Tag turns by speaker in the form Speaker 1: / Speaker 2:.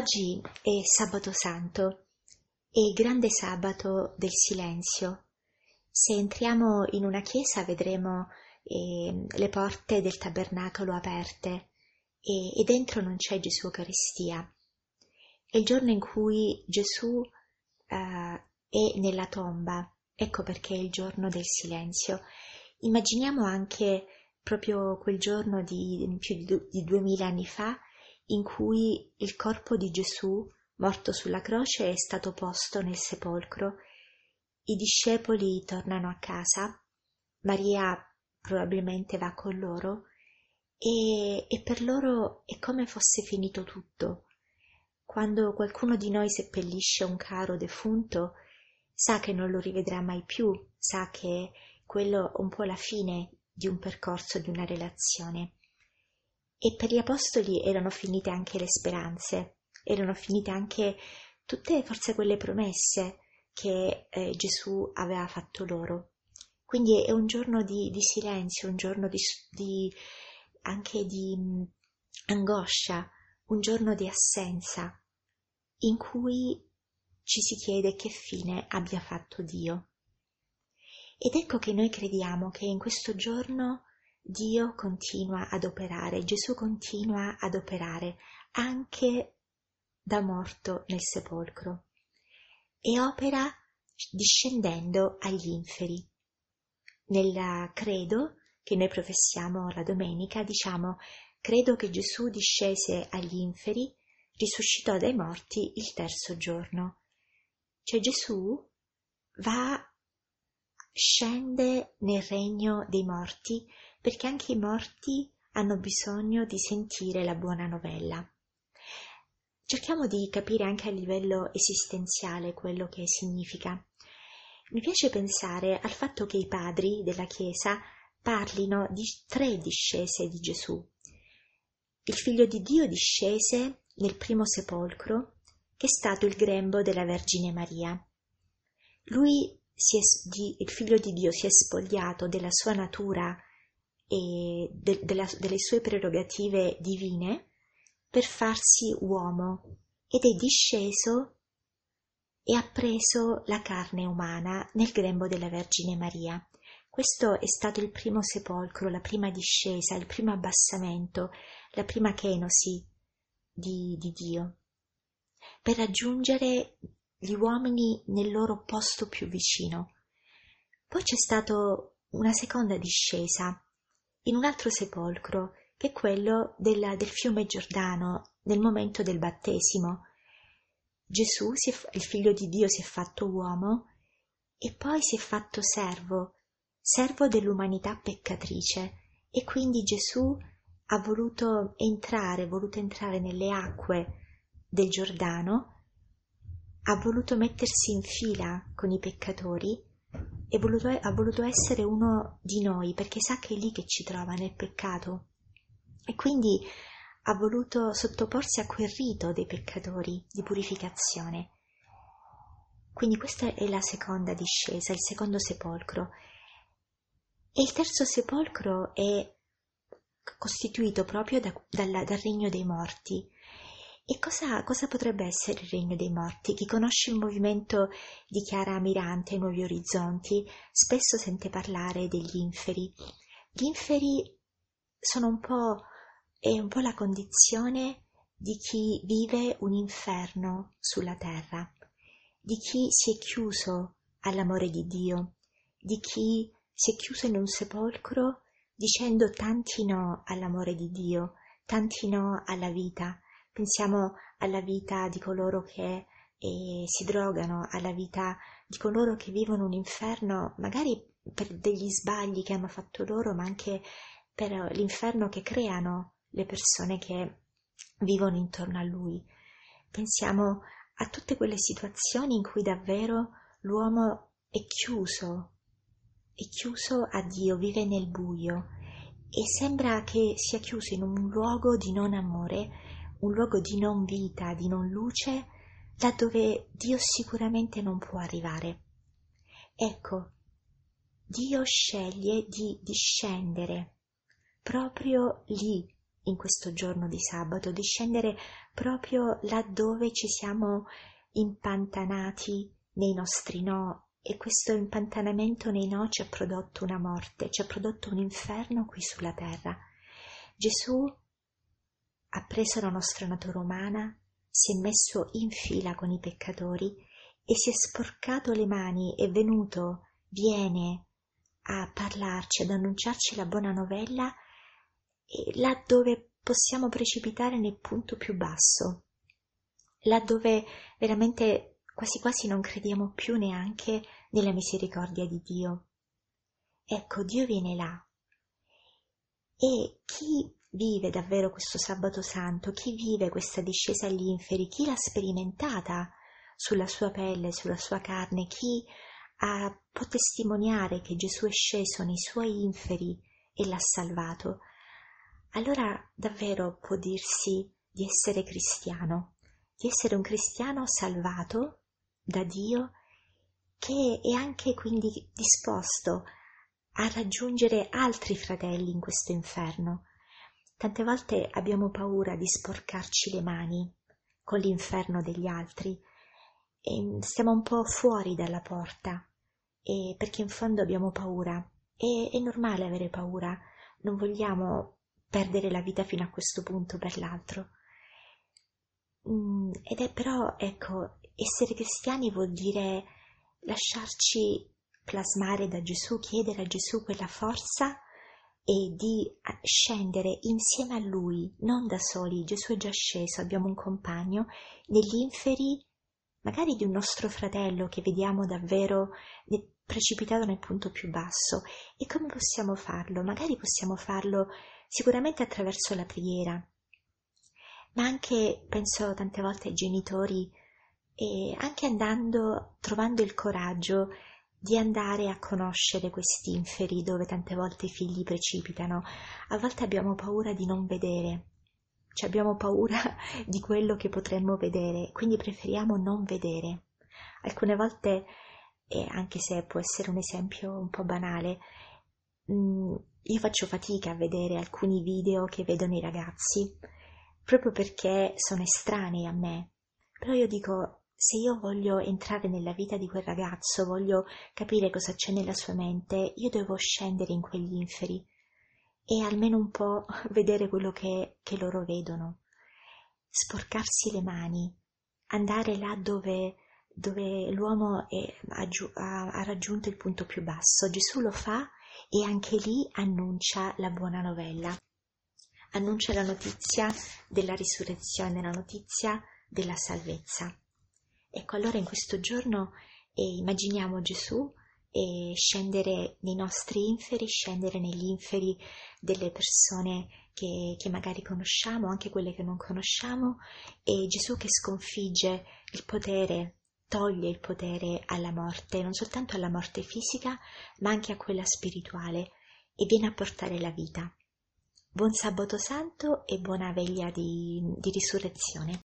Speaker 1: Oggi è sabato santo, è il grande sabato del silenzio. Se entriamo in una chiesa vedremo eh, le porte del tabernacolo aperte e, e dentro non c'è Gesù Eucaristia. È il giorno in cui Gesù eh, è nella tomba, ecco perché è il giorno del silenzio. Immaginiamo anche proprio quel giorno di più di, di duemila anni fa in cui il corpo di Gesù, morto sulla croce, è stato posto nel sepolcro. I discepoli tornano a casa, Maria probabilmente va con loro e, e per loro è come fosse finito tutto. Quando qualcuno di noi seppellisce un caro defunto, sa che non lo rivedrà mai più, sa che quello è un po' la fine di un percorso, di una relazione. E per gli apostoli erano finite anche le speranze, erano finite anche tutte forse quelle promesse che eh, Gesù aveva fatto loro. Quindi è un giorno di, di silenzio, un giorno di, di, anche di mh, angoscia, un giorno di assenza, in cui ci si chiede che fine abbia fatto Dio. Ed ecco che noi crediamo che in questo giorno Dio continua ad operare, Gesù continua ad operare anche da morto nel sepolcro e opera discendendo agli inferi. Nel credo che noi professiamo la domenica diciamo credo che Gesù discese agli inferi, risuscitò dai morti il terzo giorno. Cioè Gesù va, scende nel regno dei morti perché anche i morti hanno bisogno di sentire la buona novella. Cerchiamo di capire anche a livello esistenziale quello che significa. Mi piace pensare al fatto che i padri della Chiesa parlino di tre discese di Gesù. Il figlio di Dio discese nel primo sepolcro, che è stato il grembo della Vergine Maria. Lui, è, il figlio di Dio, si è spogliato della sua natura e de, della, delle sue prerogative divine per farsi uomo ed è disceso e ha preso la carne umana nel grembo della Vergine Maria. Questo è stato il primo sepolcro, la prima discesa, il primo abbassamento, la prima kenosi di, di Dio, per raggiungere gli uomini nel loro posto più vicino. Poi c'è stata una seconda discesa, in un altro sepolcro, che è quello della, del fiume Giordano, nel momento del battesimo. Gesù, è, il figlio di Dio, si è fatto uomo e poi si è fatto servo, servo dell'umanità peccatrice, e quindi Gesù ha voluto entrare, voluto entrare nelle acque del Giordano, ha voluto mettersi in fila con i peccatori voluto, ha voluto essere uno di noi perché sa che è lì che ci trova nel peccato e quindi ha voluto sottoporsi a quel rito dei peccatori di purificazione. Quindi questa è la seconda discesa, il secondo sepolcro. E il terzo sepolcro è costituito proprio da, dal, dal regno dei morti, e cosa, cosa, potrebbe essere il regno dei morti? Chi conosce il movimento di Chiara Mirante, Nuovi Orizzonti, spesso sente parlare degli inferi. Gli inferi sono un po', è un po' la condizione di chi vive un inferno sulla terra, di chi si è chiuso all'amore di Dio, di chi si è chiuso in un sepolcro dicendo tanti no all'amore di Dio, tanti no alla vita, Pensiamo alla vita di coloro che eh, si drogano, alla vita di coloro che vivono un inferno, magari per degli sbagli che hanno fatto loro, ma anche per l'inferno che creano le persone che vivono intorno a lui. Pensiamo a tutte quelle situazioni in cui davvero l'uomo è chiuso, è chiuso a Dio, vive nel buio e sembra che sia chiuso in un luogo di non amore un luogo di non vita, di non luce, laddove Dio sicuramente non può arrivare. Ecco, Dio sceglie di discendere proprio lì, in questo giorno di sabato, di scendere proprio laddove ci siamo impantanati nei nostri no e questo impantanamento nei no ci ha prodotto una morte, ci ha prodotto un inferno qui sulla terra. Gesù ha preso la nostra natura umana, si è messo in fila con i peccatori e si è sporcato le mani, è venuto, viene a parlarci, ad annunciarci la buona novella là dove possiamo precipitare nel punto più basso, là dove veramente quasi quasi non crediamo più neanche nella misericordia di Dio. Ecco, Dio viene là. E chi vive davvero questo sabato santo, chi vive questa discesa agli inferi, chi l'ha sperimentata sulla sua pelle, sulla sua carne, chi ha, può testimoniare che Gesù è sceso nei suoi inferi e l'ha salvato, allora davvero può dirsi di essere cristiano, di essere un cristiano salvato da Dio che è anche quindi disposto a raggiungere altri fratelli in questo inferno. Tante volte abbiamo paura di sporcarci le mani con l'inferno degli altri e stiamo un po' fuori dalla porta e perché in fondo abbiamo paura. E, è normale avere paura, non vogliamo perdere la vita fino a questo punto per l'altro. Mm, ed è però, ecco, essere cristiani vuol dire lasciarci plasmare da Gesù, chiedere a Gesù quella forza e di scendere insieme a Lui, non da soli. Gesù è già sceso, abbiamo un compagno, negli inferi, magari di un nostro fratello che vediamo davvero precipitato nel punto più basso. E come possiamo farlo? Magari possiamo farlo sicuramente attraverso la preghiera, ma anche penso tante volte ai genitori e anche andando, trovando il coraggio di andare a conoscere questi inferi dove tante volte i figli precipitano. A volte abbiamo paura di non vedere, cioè abbiamo paura di quello che potremmo vedere, quindi preferiamo non vedere. Alcune volte, e anche se può essere un esempio un po' banale, Mm, io faccio fatica a vedere alcuni video che vedono i ragazzi, proprio perché sono estranei a me. Però io dico, se io voglio entrare nella vita di quel ragazzo, voglio capire cosa c'è nella sua mente, io devo scendere in quegli inferi e almeno un po' vedere quello che, che loro vedono. Sporcarsi le mani, andare là dove, dove l'uomo è, ha, ha raggiunto il punto più basso. Gesù lo fa e anche lì annuncia la buona novella. Annuncia la notizia della risurrezione, la notizia della salvezza. Ecco, allora in questo giorno eh, immaginiamo Gesù e scendere nei nostri inferi, scendere negli inferi delle persone che, che, magari conosciamo, anche quelle che non conosciamo, e Gesù che sconfigge il potere toglie il potere alla morte, non soltanto alla morte fisica, ma anche a quella spirituale, e viene a portare la vita. Buon sabato santo e buona veglia di, di risurrezione.